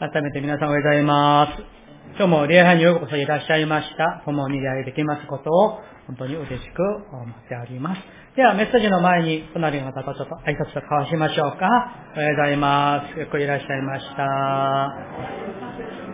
改めて皆さんおはようございます。今日も礼拝にようこそいらっしゃいました。共に礼拝できますことを本当に嬉しく思っております。ではメッセージの前に隣の方とちょっと挨拶と交わしましょうか。おはようございます。よくいらっしゃいました。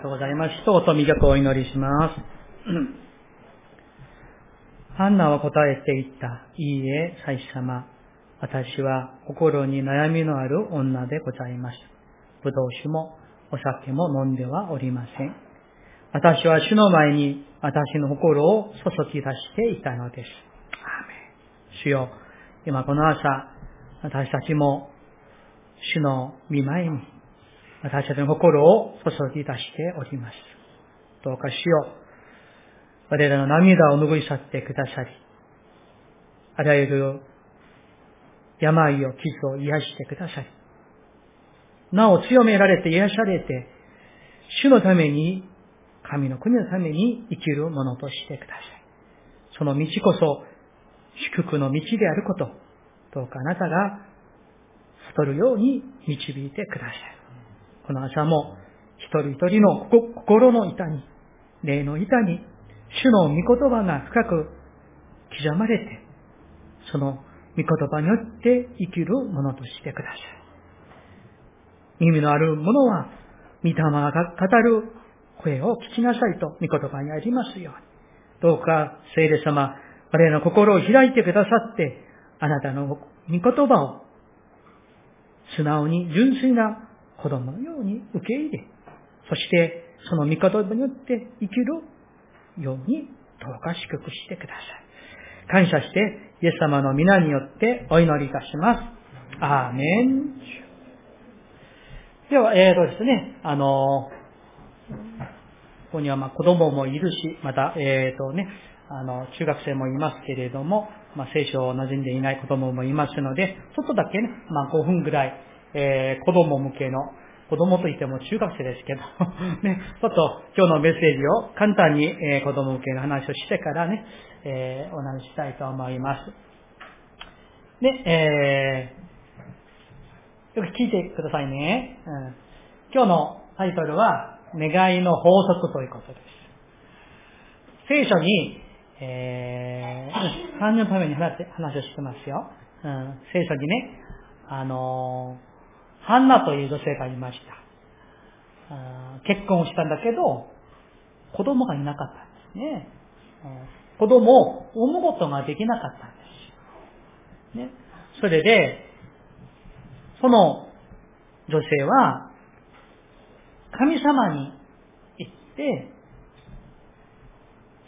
とうございます。一言魅力をお祈りします。ハンナは答えていった。いいえ、祭司様。私は心に悩みのある女でございます。ぶどう酒もお酒も飲んではおりません。私は主の前に私の心を注ぎ出していたのです。主よ、今この朝、私たちも主の見舞いに私たちの心を注ぎ出しております。どうかしよう。我らの涙を拭い去ってくださり、あらゆる病を、傷を癒してくださり、なお強められて癒されて、主のために、神の国のために生きるものとしてください。その道こそ、祝福の道であること、どうかあなたが悟るように導いてください。この朝も一人一人の心の板に、霊の板に、主の御言葉が深く刻まれて、その御言葉によって生きるものとしてください。耳のある者は、御霊が語る声を聞きなさいと御言葉にありますように。どうか、聖霊様、我々の心を開いてくださって、あなたの御言葉を素直に純粋な子供のように受け入れ、そしてその御言葉によって生きるようにどうか祝福してください。感謝して、イエス様の皆によってお祈りいたします。アーメン。では、えーとですね、あの、ここにはま子供もいるし、また、えーとね、あの、中学生もいますけれども、まあ、聖書を馴染んでいない子供もいますので、ちょっとだけね、まあ、5分ぐらい、えー、子供向けの、子供といっても中学生ですけど ね、ちょっと今日のメッセージを簡単に、えー、子供向けの話をしてからね、えー、お話ししたいと思います。で、えー、よく聞いてくださいね。うん、今日のタイトルは、願いの法則ということです。聖書に、えー、3のために話話をしてますよ。うん、聖書にね、あのーハンナという女性がいました。結婚したんだけど、子供がいなかったんですね。子供を産むことができなかったんです。ね、それで、その女性は、神様に行って、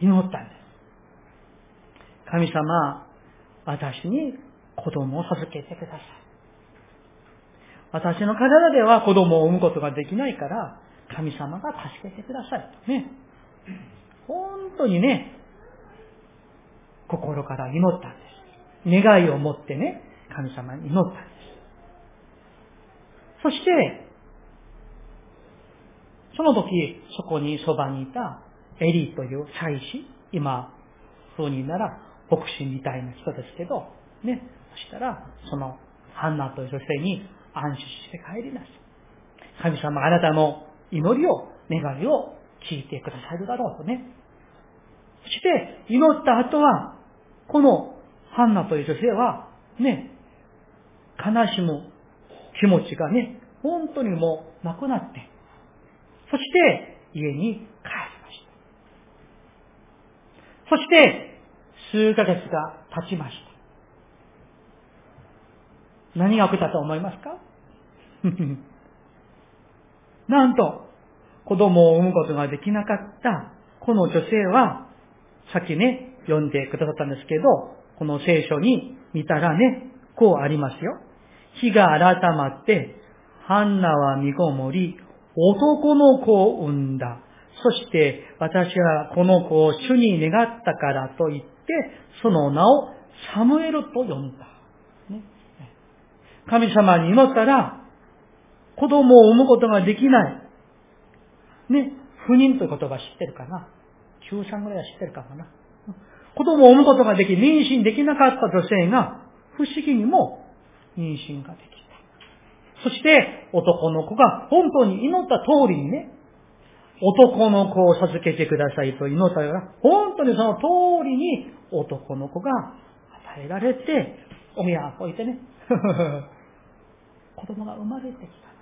祈ったんです。神様、私に子供を授けてください。私の体では子供を産むことができないから、神様が助けてください。ね。本当にね、心から祈ったんです。願いを持ってね、神様に祈ったんです。そして、その時、そこにそばにいたエリーという祭司、今、風になら牧師みたいな人ですけど、ね、そしたら、そのハンナという女性に安心して帰りなさい。神様あなたの祈りを、願いを聞いてくださるだろうとね。そして、祈った後は、このハンナという女性は、ね、悲しむ気持ちがね、本当にもうなくなって、そして家に帰りました。そして、数ヶ月が経ちました。何が起きたと思いますか？なんと、子供を産むことができなかったこの女性は、さっきね、読んでくださったんですけど、この聖書に見たらね、こうありますよ。日が改まって、ハンナは身ごもり、男の子を産んだ。そして私はこの子を主に願ったからと言って、その名をサムエルと呼んだ。神様に祈ったら、子供を産むことができない。ね、不妊という言葉知ってるかな？中3ぐらいは知ってるかもな。子供を産むことができ、妊娠できなかった女性が、不思議にも妊娠ができた。そして、男の子が本当に祈った通りにね、男の子を授けてくださいと祈ったら、本当にその通りに男の子が与えられて、親を置いてね、子供が生まれてきた。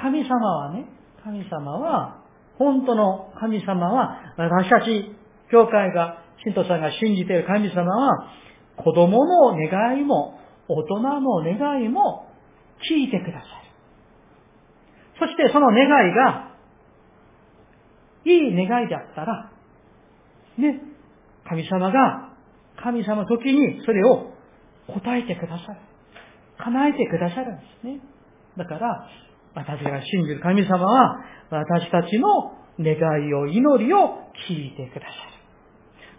神様はね、神様は、本当の神様は、私たち、教会が、信徒さんが信じている神様は、子供の願いも、大人の願いも聞いてください。そしてその願いが、いい願いであったら、ね、神様が、神様の時にそれを答えてくださる。叶えてくださるんですね。だから、私が信じる神様は、私たちの願いを、祈りを聞いてくださる。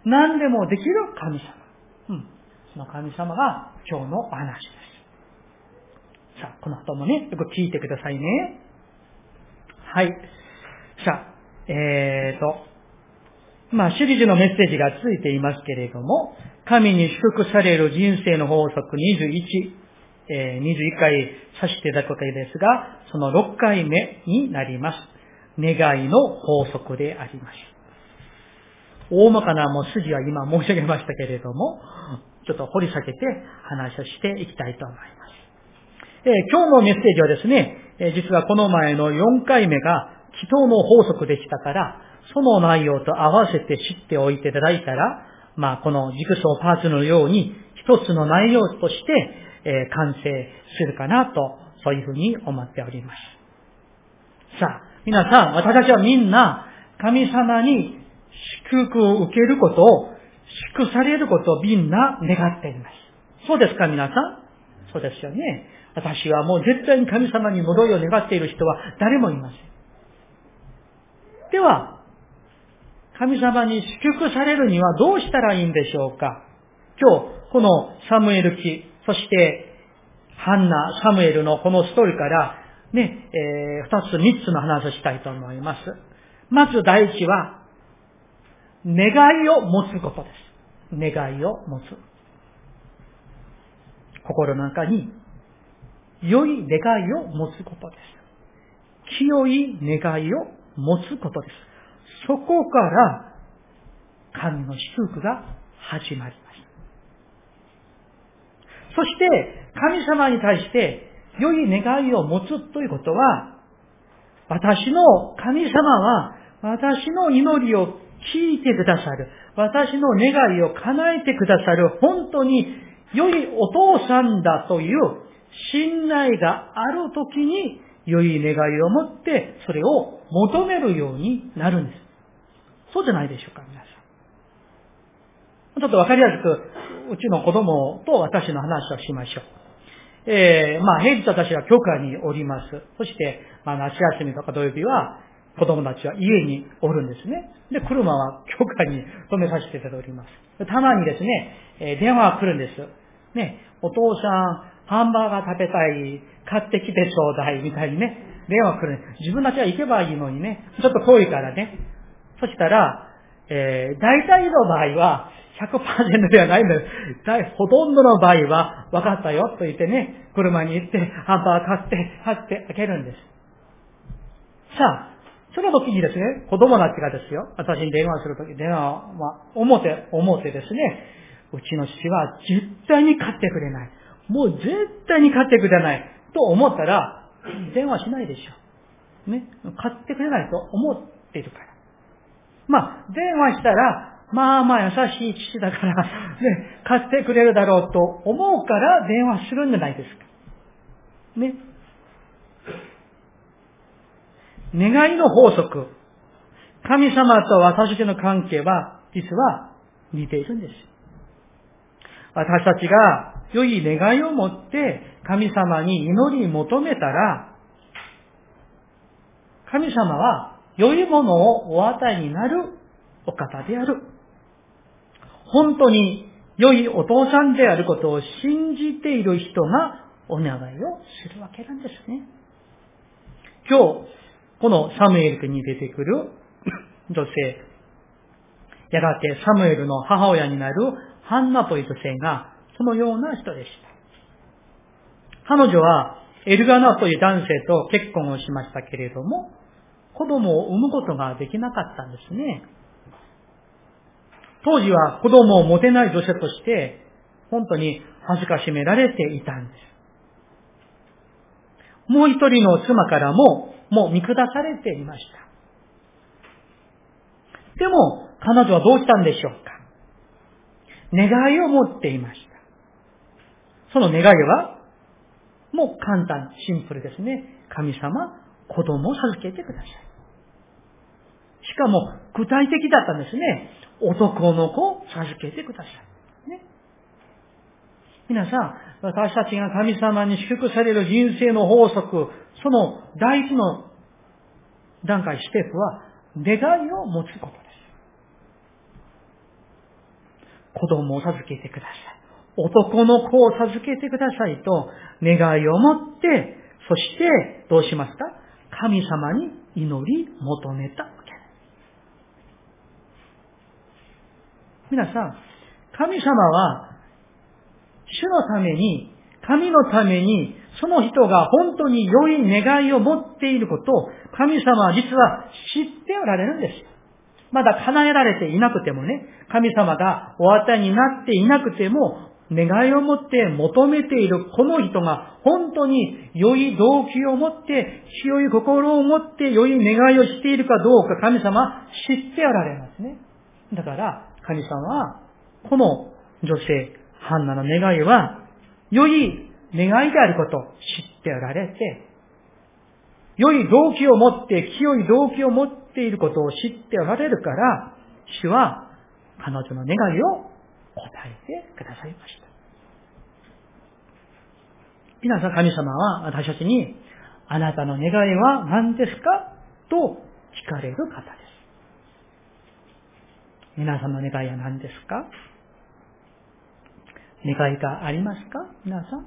何でもできる神様。うん。その神様が今日のお話です。さあ、この後もね、よく聞いてくださいね。はい。さあ、えーと、まあ、シリーズのメッセージがついていますけれども、神に祝福される人生の法則21、えー、21回させていただくわけですが、その6回目になります。願いの法則であります。大まかなもう筋は今申し上げましたけれども、ちょっと掘り下げて話をしていきたいと思います。えー、今日のメッセージはですね、えー、実はこの前の4回目が祈祷の法則でしたから、その内容と合わせて知っておいていただいたら、まあこの軸層パーツのように一つの内容として、えー、完成するかなと、そういうふうに思っております。さあ、皆さん、私たちはみんな神様に祝福を受けることを、祝されることをみんな願っています。そうですか、皆さん？そうですよね。私はもう絶対に神様に戻りを願っている人は誰もいません。では、神様に祝福されるにはどうしたらいいんでしょうか？今日、このサムエル記、そして、ハンナ、サムエルのこのストーリーから、ね、えー、二つ、三つの話をしたいと思います。まず第一は、願いを持つことです。願いを持つ。心の中に良い願いを持つことです。清い願いを持つことです。そこから神の祝福が始まります。そして、神様に対して良い願いを持つということは、私の神様は私の祈りを聞いてくださる。私の願いを叶えてくださる。本当に良いお父さんだという信頼があるときに良い願いを持ってそれを求めるようになるんです。そうじゃないでしょうか、皆さん。ちょっとわかりやすく、うちの子供と私の話をしましょう。えー、まあ、平日私は教会におります。そして、まあ、夏休みとか土曜日は、子供たちは家におるんですね。で、車は教会に止めさせていただいております。たまにですね、えー、電話が来るんです。ね、お父さん、ハンバーガー食べたい、買ってきてちょうだい、みたいにね、電話来る。自分たちは行けばいいのにね、ちょっと遠いからね。そしたら、えー、大体の場合は、100%ではないんだよ。ほとんどの場合は、分かったよと言ってね、車に行って、ハンバーガー買って、買ってあげるんです。さあ、その時にですね、子供たちがですよ、私に電話するとき、電話は、表、表ですね、うちの父は絶対に買ってくれない。もう絶対に買ってくれない。と思ったら、電話しないでしょ。ね。買ってくれないと思っているから。まあ、電話したら、まあまあ優しい父だから、ね、買ってくれるだろうと思うから電話するんじゃないですか。ね。願いの法則。神様と私たちの関係は、実は似ているんです。私たちが良い願いを持って神様に祈り求めたら、神様は良いものをお与えになるお方である。本当に良いお父さんであることを信じている人がお願いをするわけなんですね。今日、このサムエルに出てくる 女性、やがてサムエルの母親になるハンナという女性がそのような人でした。彼女はエルガナという男性と結婚をしましたけれども、子供を産むことができなかったんですね。当時は子供を持てない女性として、本当に恥ずかしめられていたんです。もう一人の妻からも、もう見下されていました。でも、彼女はどうしたんでしょうか願いを持っていました。その願いは、もう簡単、シンプルですね。神様、子供を授けてください。しかも、具体的だったんですね。男の子を授けてください。ね。皆さん、私たちが神様に祝福される人生の法則、その第一の段階、ステップは、願いを持つことです。子供を授けてください。男の子を授けてくださいと願いを持って、そしてどうしますか？神様に祈り求めたわけ皆さん、神様は、主のために、神のために、その人が本当に良い願いを持っていることを、神様は実は知っておられるんです。まだ叶えられていなくてもね、神様がお与えになっていなくても、願いを持って求めているこの人が本当に良い動機を持って、強い心を持って良い願いをしているかどうか神様知っておられますね。だから、神様は、この女性、ハンナの願いは、良い願いであることを知っておられて、良い動機を持って、清い動機を持っていることを知っておられるから、主は彼女の願いを答えてくださいました。皆さん神様は私たちに、あなたの願いは何ですかと聞かれる方です。皆さんの願いは何ですか？願いがありますか？皆さん。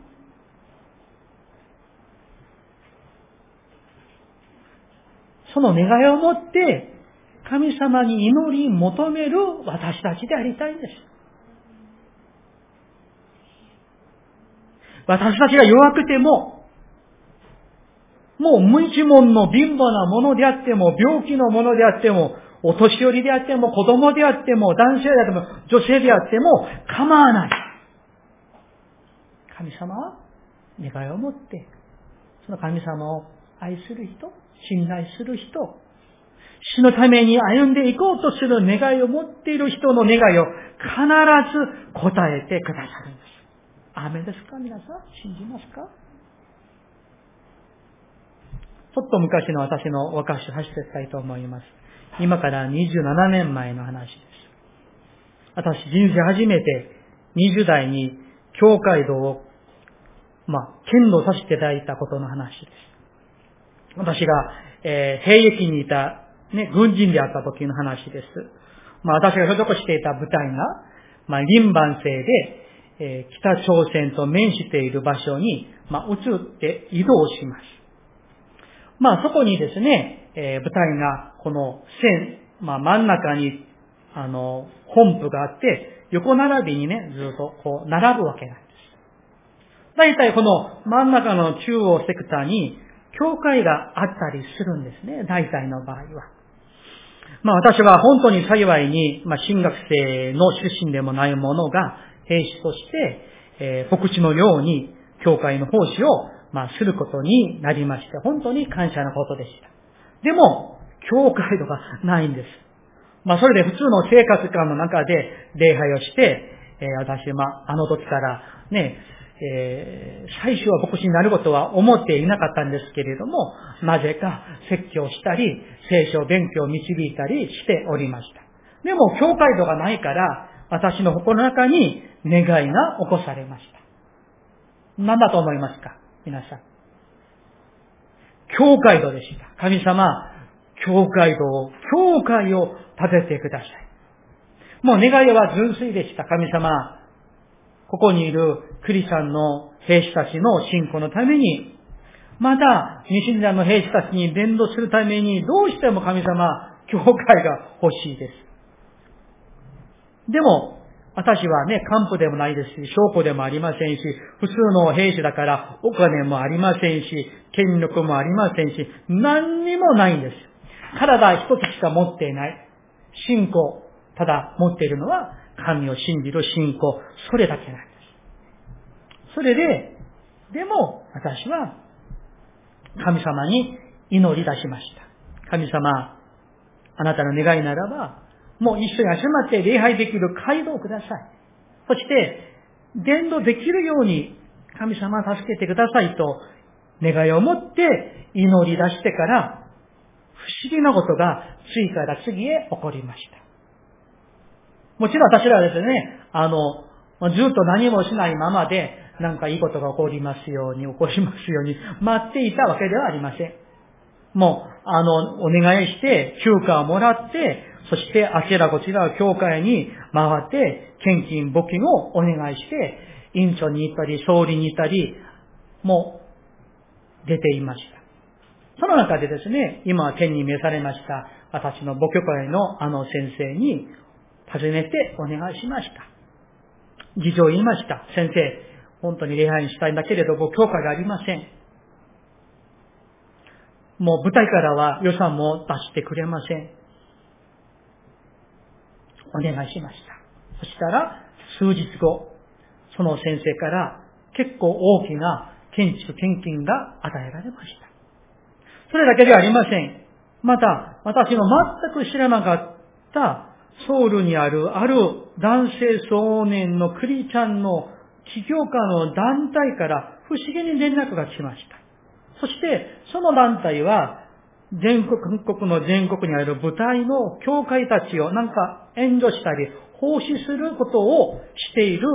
その願いを持って、神様に祈り求める私たちでありたいんです。私たちが弱くても、もう無一文の貧乏なものであっても、病気のものであっても、お年寄りであっても、子供であっても、男性であっても、女性であっても、構わない。神様は願いを持って、その神様を愛する人、信頼する人、死のために歩んでいこうとする願いを持っている人の願いを必ず答えてくださるんです。アメですか？皆さん？信じますか？ちょっと昔の私の若しを走っていきたいと思います。今から27年前の話です。私、人生初めて20代に教会道を、まあ、剣道させていただいたことの話です。私が、えー、兵役にいた、ね、軍人であった時の話です。まあ、私が所属していた部隊が、まあ、林番制で、え、北朝鮮と面している場所に、まあ、移って移動します。まあ、そこにですね、えー、部隊がこの線、まあ、真ん中に、あの、本部があって、横並びにね、ずっとこう、並ぶわけなんです。大体この真ん中の中央セクターに、教会があったりするんですね。大体の場合は。まあ私は本当に幸いに、まあ進学生の出身でもないものが、兵士として、えー、牧師のように、教会の奉仕を、まあすることになりまして、本当に感謝なことでした。でも、教会とかないんです。まあ、それで普通の生活感の中で礼拝をして、えー、私、まあ、あの時からね、えー、最初は牧師になることは思っていなかったんですけれども、なぜか説教したり、聖書勉強を導いたりしておりました。でも、教会度がないから、私の心の中に願いが起こされました。何だと思いますか？皆さん。教会度でした。神様、教会堂、教会を建ててください。もう願いは純粋でした。神様、ここにいるクリスチャンの兵士たちの信仰のために、また、未信者の兵士たちに伝道するために、どうしても神様、教会が欲しいです。でも、私はね、幹部でもないですし、証拠でもありませんし、普通の兵士だからお金もありませんし、権力もありませんし、何にもないんです。体一つしか持っていない。信仰、ただ持っているのは、神を信じる信仰、それだけなんです。それで、でも、私は、神様に祈り出しました。神様、あなたの願いならば、もう一緒に集まって礼拝できる街道をください。そして、伝道できるように神様助けてくださいと願いを持って祈り出してから不思議なことが次から次へ起こりました。もちろん私らはですね、あの、ずっと何もしないままで、なんかいいことが起こりますように、起こしますように、待っていたわけではありません。もう、あの、お願いして、休暇をもらって、そしてあちらこちら教会に回って、献金募金をお願いして、院長に行ったり、総理に行ったり、も出ていました。その中でですね、今天に召されました私の母教会のあの先生に尋ねてお願いしました。事情を言いました。先生、本当に礼拝にしたいんだけれども、教会がありません。もう舞台からは予算も出してくれません。お願いしました。そしたら、数日後、その先生から結構大きな建築献金が与えられました。それだけではありません。また、私の全く知らなかったソウルにあるある男性少年のクリちゃんの起業家の団体から不思議に連絡が来ました。そして、その団体は全国、国の全国にある部隊の教会たちをなんか援助したり、奉仕することをしている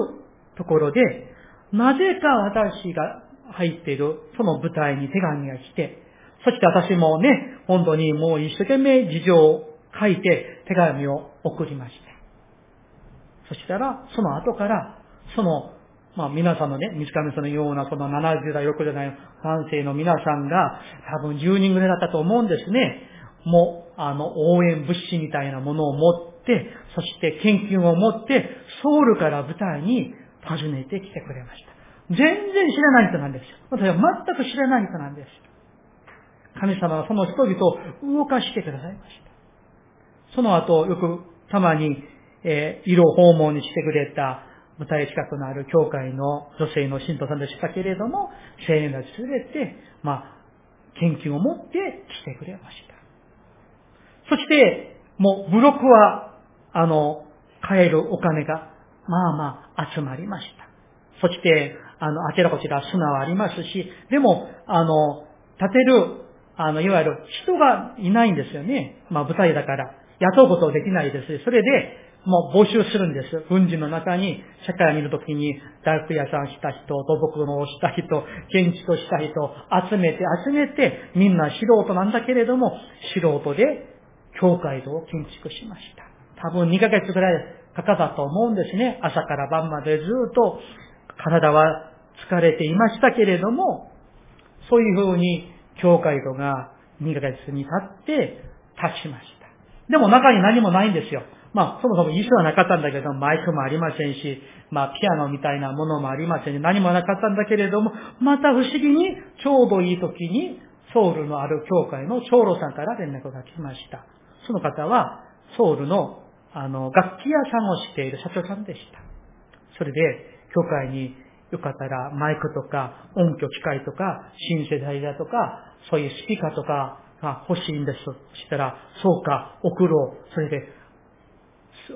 ところで、なぜか私が入っているその部隊に手紙が来て、そして私もね、本当にもう一生懸命事情を書いて手紙を送りました。そしたら、その後から、そのまあ皆さんのね、水上さんのようなその70代、60代の男性の皆さんが多分10人ぐらいだったと思うんですね。もう、あの、応援物資みたいなものを持っ、そして研究を持って、ソウルから舞台に訪ねてきてくれました。全然知らない人なんですよ。私は全く知らない人なんです。神様はその人々を動かしてくださいました。その後、よくたまに、えー、色訪問にしてくれた舞台近くのある教会の女性の信徒さんでしたけれども、青年たち連れて、まあ、献金を持って来てくれました。そして、もう、ブロックは、あの、買えるお金が、まあまあ、集まりました。そして、あの、あちらこちら砂はありますし、でも、あの、建てる、あの、いわゆる人がいないんですよね。まあ、舞台だから。雇うことできないです。それで、もう募集するんです。軍人の中に、社会を見るときに、大工屋さんした人、土木のをした人、建築した人、集めて集めて、みんな素人なんだけれども、素人で、教会堂を建築しました。多分2ヶ月ぐらいかかったと思うんですね。朝から晩までずっと、体は疲れていましたけれども、そういうふうに、教会堂が2ヶ月に経って立ちました。でも中に何もないんですよ。まあ、そもそも椅子はなかったんだけど、マイクもありませんし、まあ、ピアノみたいなものもありませんし、何もなかったんだけれども、また不思議に、ちょうどいい時に、ソウルのある教会の長老さんから連絡が来ました。その方は、ソウルの、あの、楽器屋さんをしている社長さんでした。それで、教会によかったらマイクとか音響機械とか新世代だとかそういうスピーカーとかが欲しいんです。そしたら、そうか、送ろう。それで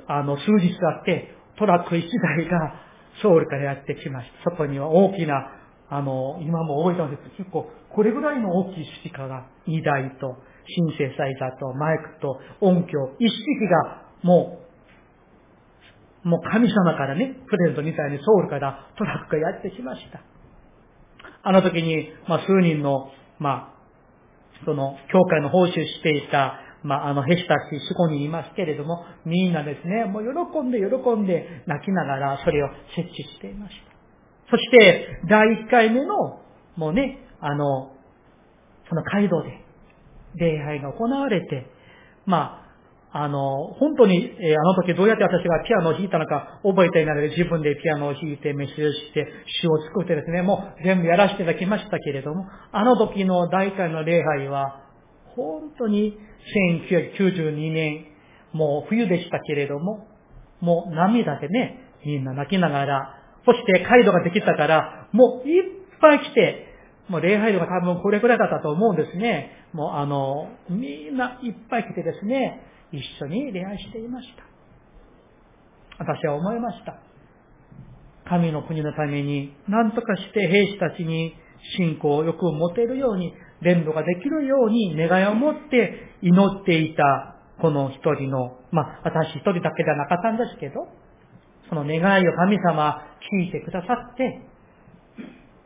あの、数日あって、トラック一台がソウルからやってきました。そこには大きな、あの、今も多いのですけど結構、これぐらいの大きいスピーカーが2台と、シンセサイザーとマイクと音響、一式がもう、もう神様からね、プレゼントみたいにソウルからトラックがやってきました。あの時に、まあ数人の、まあ、その、教会の奉仕していた、まあ、あの、兵士たち、そこにいますけれども、みんなですね、もう喜んで喜んで泣きながら、それを設置していました。そして、第1回目の、もうね、あの、その街道で、礼拝が行われて、まあ、あの、本当に、えー、あの時どうやって私がピアノを弾いたのか覚えていないので自分でピアノを弾いて、飯をして、詩を作ってですね、もう全部やらせていただきましたけれども、あの時の大会の礼拝は、本当に1992年、もう冬でしたけれども、もう涙でね、みんな泣きながら、そして街道ができたから、もういっぱい来て、もう礼拝度が多分これくらいだったと思うんですね。もうあの、みんないっぱい来てですね、一緒に礼拝していました。私は思いました。神の国のために何とかして兵士たちに信仰をよく持てるように、伝道ができるように願いを持って祈っていたこの一人の、まあ私一人だけではなかったんですけど、その願いを神様聞いてくださって、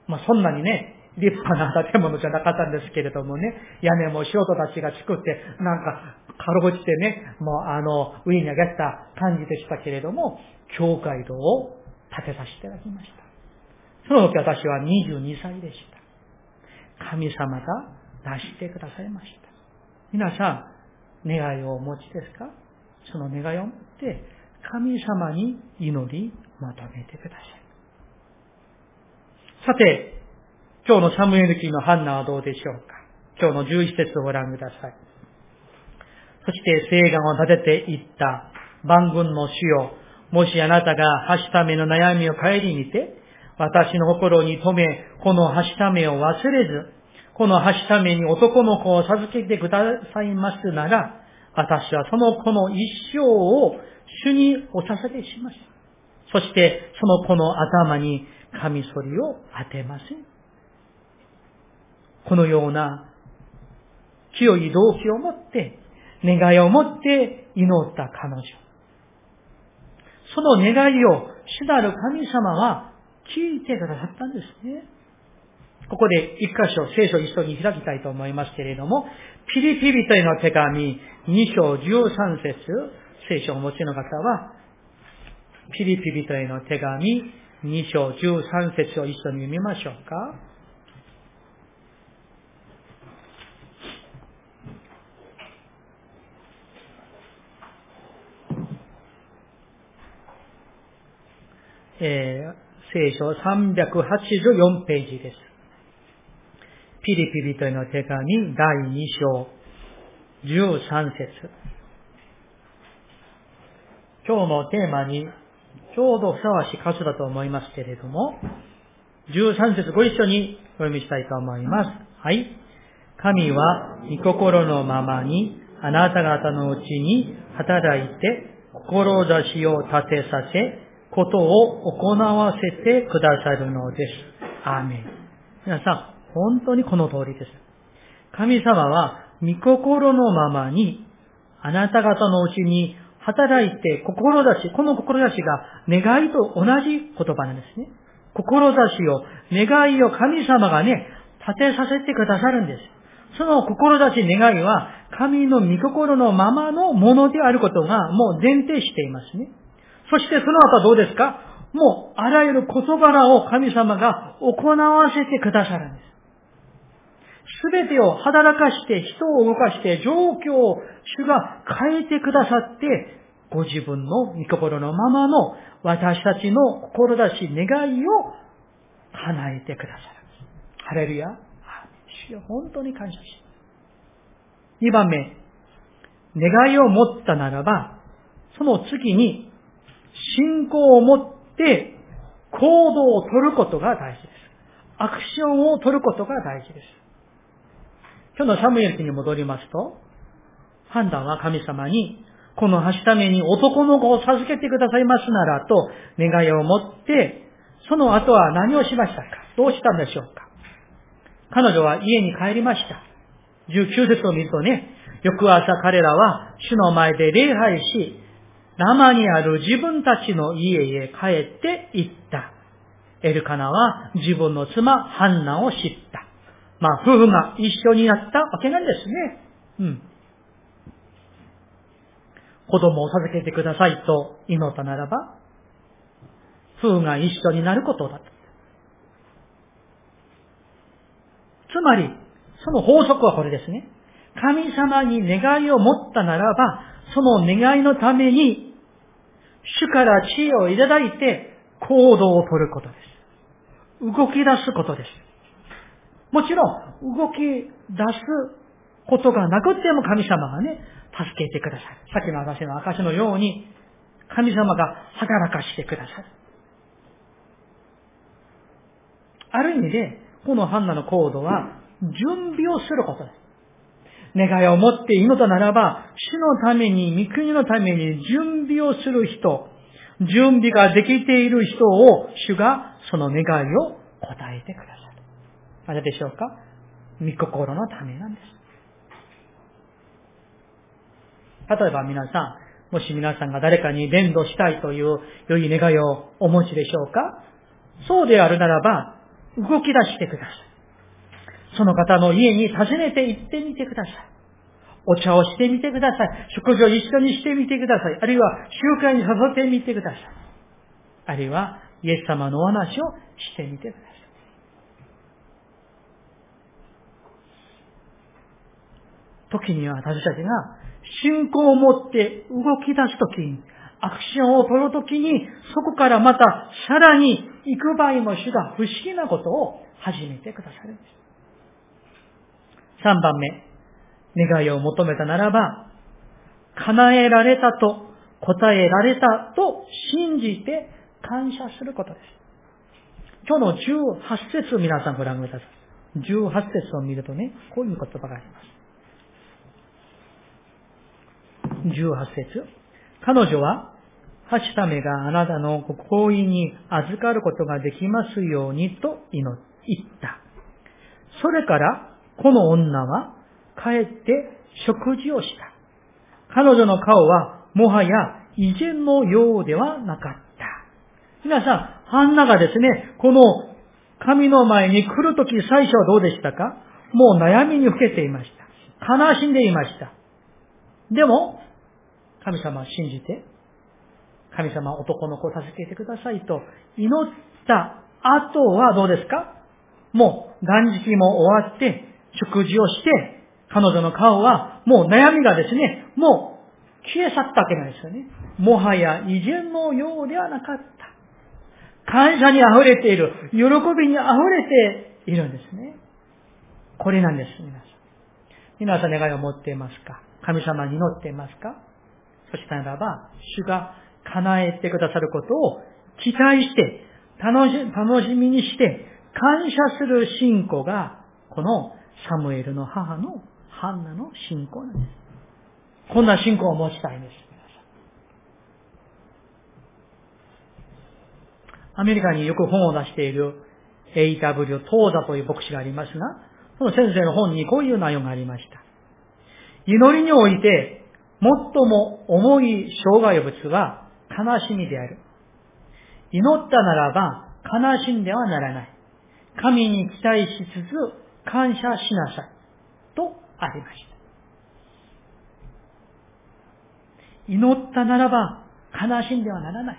まあそんなにね、立派な建物じゃなかったんですけれどもね、屋根も素人たちが作って、なんか、かろうじてね、もうあの、上に上げた感じでしたけれども、教会堂を建てさせていただきました。その時私は22歳でした。神様が出してくださいました。皆さん、願いをお持ちですか？その願いを持って、神様に祈り求めてください。さて、今日のサムエル記のハンナはどうでしょうか？今日の11節をご覧ください。そして聖願を立てていった万軍の主よ、もしあなたがはしための悩みを顧みて、私の心に留め、このはしためを忘れず、このはしために男の子を授けてくださいますなら、私はその子の一生を主にお捧げします。そしてその子の頭にカミソリを当てません。このような強い動機を持って、願いを持って祈った彼女。その願いを主なる神様は聞いてくださったんですね。ここで一箇所、聖書を一緒に開きたいと思いますけれども、ピリピリというの手紙2章13節聖書をお持ちの方は、ピリピリというの手紙2章13節を一緒に読みましょうか。えー、聖書384ページです。ピリピリとの手紙第2章13節今日のテーマにちょうどふさわしい箇所だと思いますけれども、13節ご一緒にお読みしたいと思います。はい。神は御心のままにあなた方のうちに働いて志を立てさせ、ことを行わせてくださるのです。アーメン。皆さん、本当にこの通りです。神様は、御心のままに、あなた方のうちに働いて、志、この志が願いと同じ言葉なんですね。志を、願いを神様がね、立てさせてくださるんです。その志、願いは、神の御心のままのものであることがもう前提していますね。そしてその後はどうですか？もう、あらゆる事柄を神様が行わせてくださるんです。すべてを働かして、人を動かして、状況を主が変えてくださって、ご自分の御心のままの私たちの志、願いを叶えてくださる。ハレルヤ。主よ本当に感謝します。二番目、願いを持ったならば、その次に信仰を持って行動を取ることが大事です。アクションを取ることが大事です。今日のサムエル記に戻りますと、判断は神様に、この橋ために男の子を授けてくださいますならと願いを持って、その後は何をしましたか？どうしたんでしょうか？彼女は家に帰りました。19節を見るとね、翌朝彼らは主の前で礼拝し、生にある自分たちの家へ帰って行った。エルカナは自分の妻ハンナを知った。まあ、夫婦が一緒になったわけなんですね。うん。子供を授けてくださいと祈ったならば、夫婦が一緒になることだと。つまり、その法則はこれですね。神様に願いを持ったならば、その願いのために、主から知恵をいただいて行動をとることです。動き出すことです。もちろん、動き出すことがなくても神様がね、助けてください。さっきの私の証のように、神様が働かしてくださる。ある意味で、このハンナの行動は、準備をすることです。願いを持っているのならば、主のために、御国のために準備をする人、準備ができている人を、主がその願いを答えてくださる。なぜでしょうか？御心のためなんです。例えば皆さん、もし皆さんが誰かに伝道したいという良い願いをお持ちでしょうか？そうであるならば、動き出してください。その方の家に訪ねて行ってみてください。お茶をしてみてください。食事を一緒にしてみてください。あるいは集会に誘ってみてください。あるいはイエス様のお話をしてみてください。時には私たちが信仰を持って動き出すときに、アクションを取るときに、そこからまたさらに行く場合も主が不思議なことを始めてくださるんです。3番目、願いを求めたならば、叶えられたと、答えられたと信じて感謝することです。今日の18節を皆さんご覧ください。18節を見るとね、こういう言葉があります。18節彼女は、はしためがあなたの行為に預かることができますようにと祈った。それから、この女は帰って食事をした。彼女の顔はもはや以前のようではなかった。皆さん、ハンナがですね、この神の前に来るとき最初はどうでしたか？もう悩みにふけていました。悲しんでいました。でも、神様を信じて、神様男の子を助けてくださいと祈った後はどうですか？もう断食も終わって、食事をして、彼女の顔はもう悩みがですね、もう消え去ったわけなんですよね。もはや異前のようではなかった。感謝に溢れている。喜びに溢れているんですね。これなんです、皆さん。皆さん願いを持っていますか？神様に祈っていますか？そしたらば、主が叶えてくださることを期待して、楽し楽しみにして、感謝する信仰が、このサムエルの母のハンナの信仰なんです。こんな信仰を持ちたいんです。アメリカによく本を出している A.W. トーザという牧師がありますが、その先生の本にこういう内容がありました。祈りにおいて最も重い障害物は悲しみである。祈ったならば悲しんではならない。神に期待しつつ感謝しなさい。とありました。祈ったならば悲しんではならない。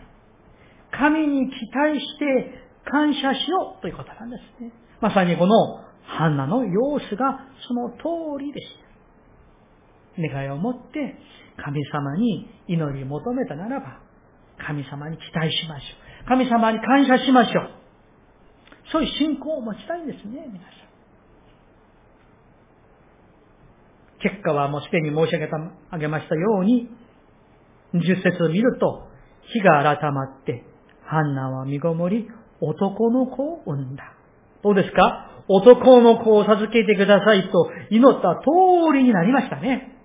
神に期待して感謝しようということなんですね。まさにこのハンナの様子がその通りでした。願いを持って神様に祈り求めたならば、神様に期待しましょう。神様に感謝しましょう。そういう信仰を持ちたいんですね、皆さん。結果はもうすでに申し上げた、あげましたように、十節を見ると、日が改まって、ハンナは身ごもり、男の子を産んだ。どうですか？男の子を授けてくださいと祈った通りになりましたね。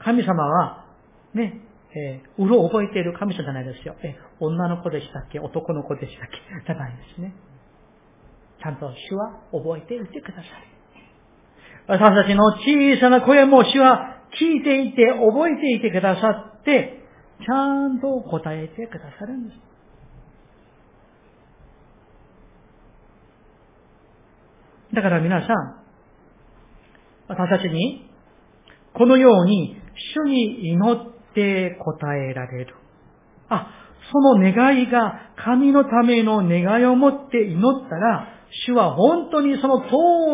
神様は、ね、えー、うろ覚えている神様じゃないですよ。え女の子でしたっけ？男の子でしたっけ？じゃないですね。ちゃんと主は覚えていてください。私たちの小さな声も主は聞いていて、覚えていてくださって、ちゃんと答えてくださるんです。だから皆さん、私たちに、このように、主に祈って答えられる。あ、その願いが神のための願いを持って祈ったら、主は本当にその通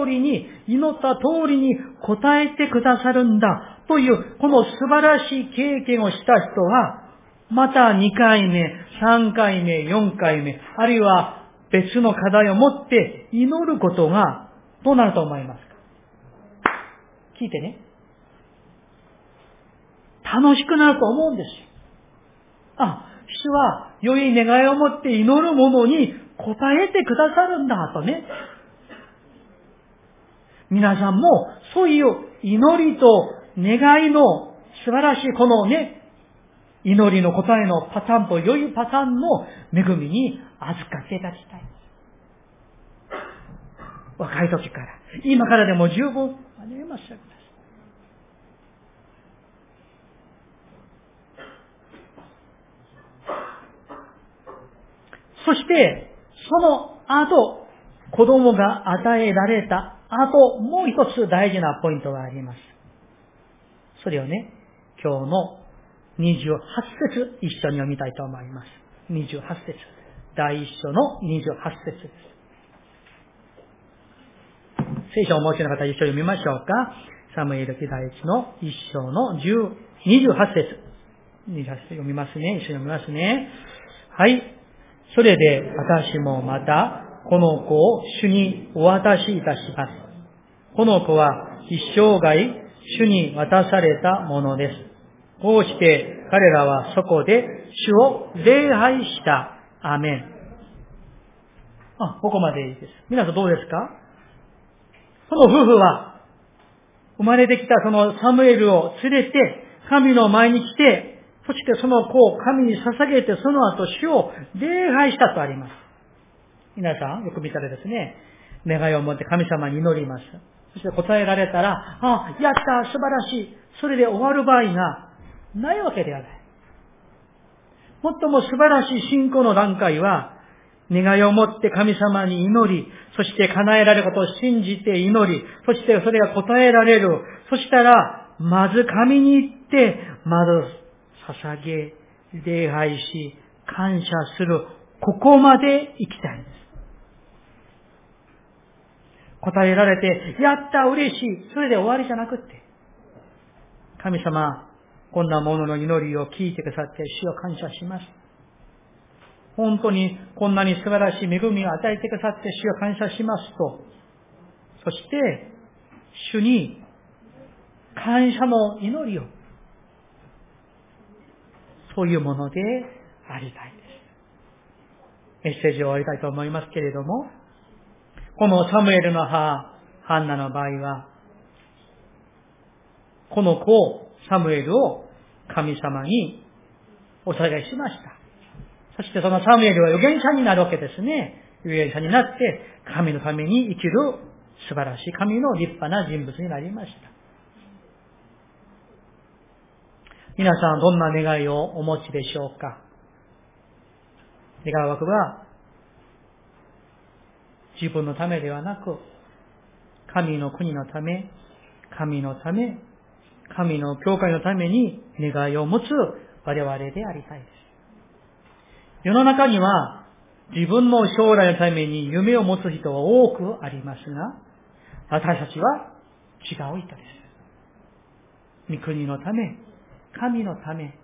りに、祈った通りに答えてくださるんだという、この素晴らしい経験をした人は、また2回目、3回目、4回目、あるいは別の課題を持って祈ることがどうなると思いますか？聞いてね。楽しくなると思うんですよ。あ、主は良い願いを持って祈る者に答えてくださるんだとね。皆さんもそういう祈りと願いの素晴らしいこのね、祈りの答えのパターンと良いパターンの恵みに預かっていただきたい。若い時から、今からでも十分、励ましてください。そして、その後、子供が与えられた後、もう一つ大事なポイントがあります。それをね、今日の28節一緒に読みたいと思います。28節。第一章の28節です。聖書をお持ちの方一緒に読みましょうか。サムエル記第一の一章の10 28節。28節読みますね。一緒に読みますね。はい。それで私もまた、この子を主にお渡しいたします。この子は一生涯主に渡されたものです。こうして彼らはそこで主を礼拝した。アメン。あ、ここまでいいです。皆さんどうですか？その夫婦は、生まれてきたそのサムエルを連れて、神の前に来て、そしてその子を神に捧げてその後主を礼拝したとあります。皆さん、よく見たらですね、願いを持って神様に祈ります。そして答えられたら、あ、やった素晴らしいそれで終わる場合がないわけではない。最も素晴らしい信仰の段階は、願いを持って神様に祈り、そして叶えられることを信じて祈り、そしてそれが答えられる。そしたら、まず神に行って、まず捧げ、礼拝し、感謝する、ここまで行きたいんです。答えられて、やった嬉しい。それで終わりじゃなくって、神様、こんなものの祈りを聞いてくださって、主を感謝します。本当にこんなに素晴らしい恵みを与えてくださって、主を感謝しますと、そして、主に感謝の祈りをそういうものでありたいです。メッセージを終わりたいと思いますけれども、このサムエルの母、ハンナの場合は、この子、サムエルを神様にお捧げしました。そしてそのサムエルは預言者になるわけですね。預言者になって、神のために生きる素晴らしい神の立派な人物になりました。皆さんどんな願いをお持ちでしょうか？願う枠は、自分のためではなく、神の国のため、神のため、神の教会のために願いを持つ我々でありたいです。世の中には自分の将来のために夢を持つ人は多くありますが、私たちは違う人です。御国のため、神のため、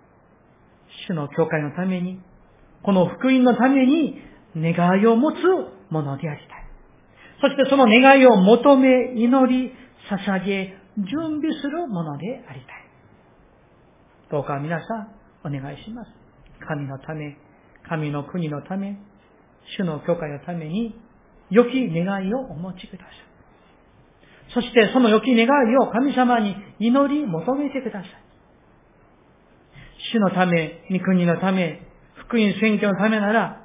主の教会のために、この福音のために願いを持つものでありたい。そしてその願いを求め、祈り、捧げ、準備するものでありたい。どうか皆さん、お願いします。神のため、神の国のため、主の教会のために、良き願いをお持ちください。そしてその良き願いを神様に祈り求めてください。主のため、御国のため、福音宣教のためなら、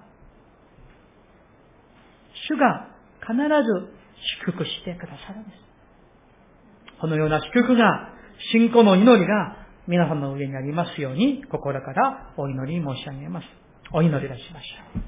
主が必ず祝福してくださるんです。このような祝福が、信仰の祈りが皆さんの上にありますように、心からお祈り申し上げます。お祈りいたしましょう。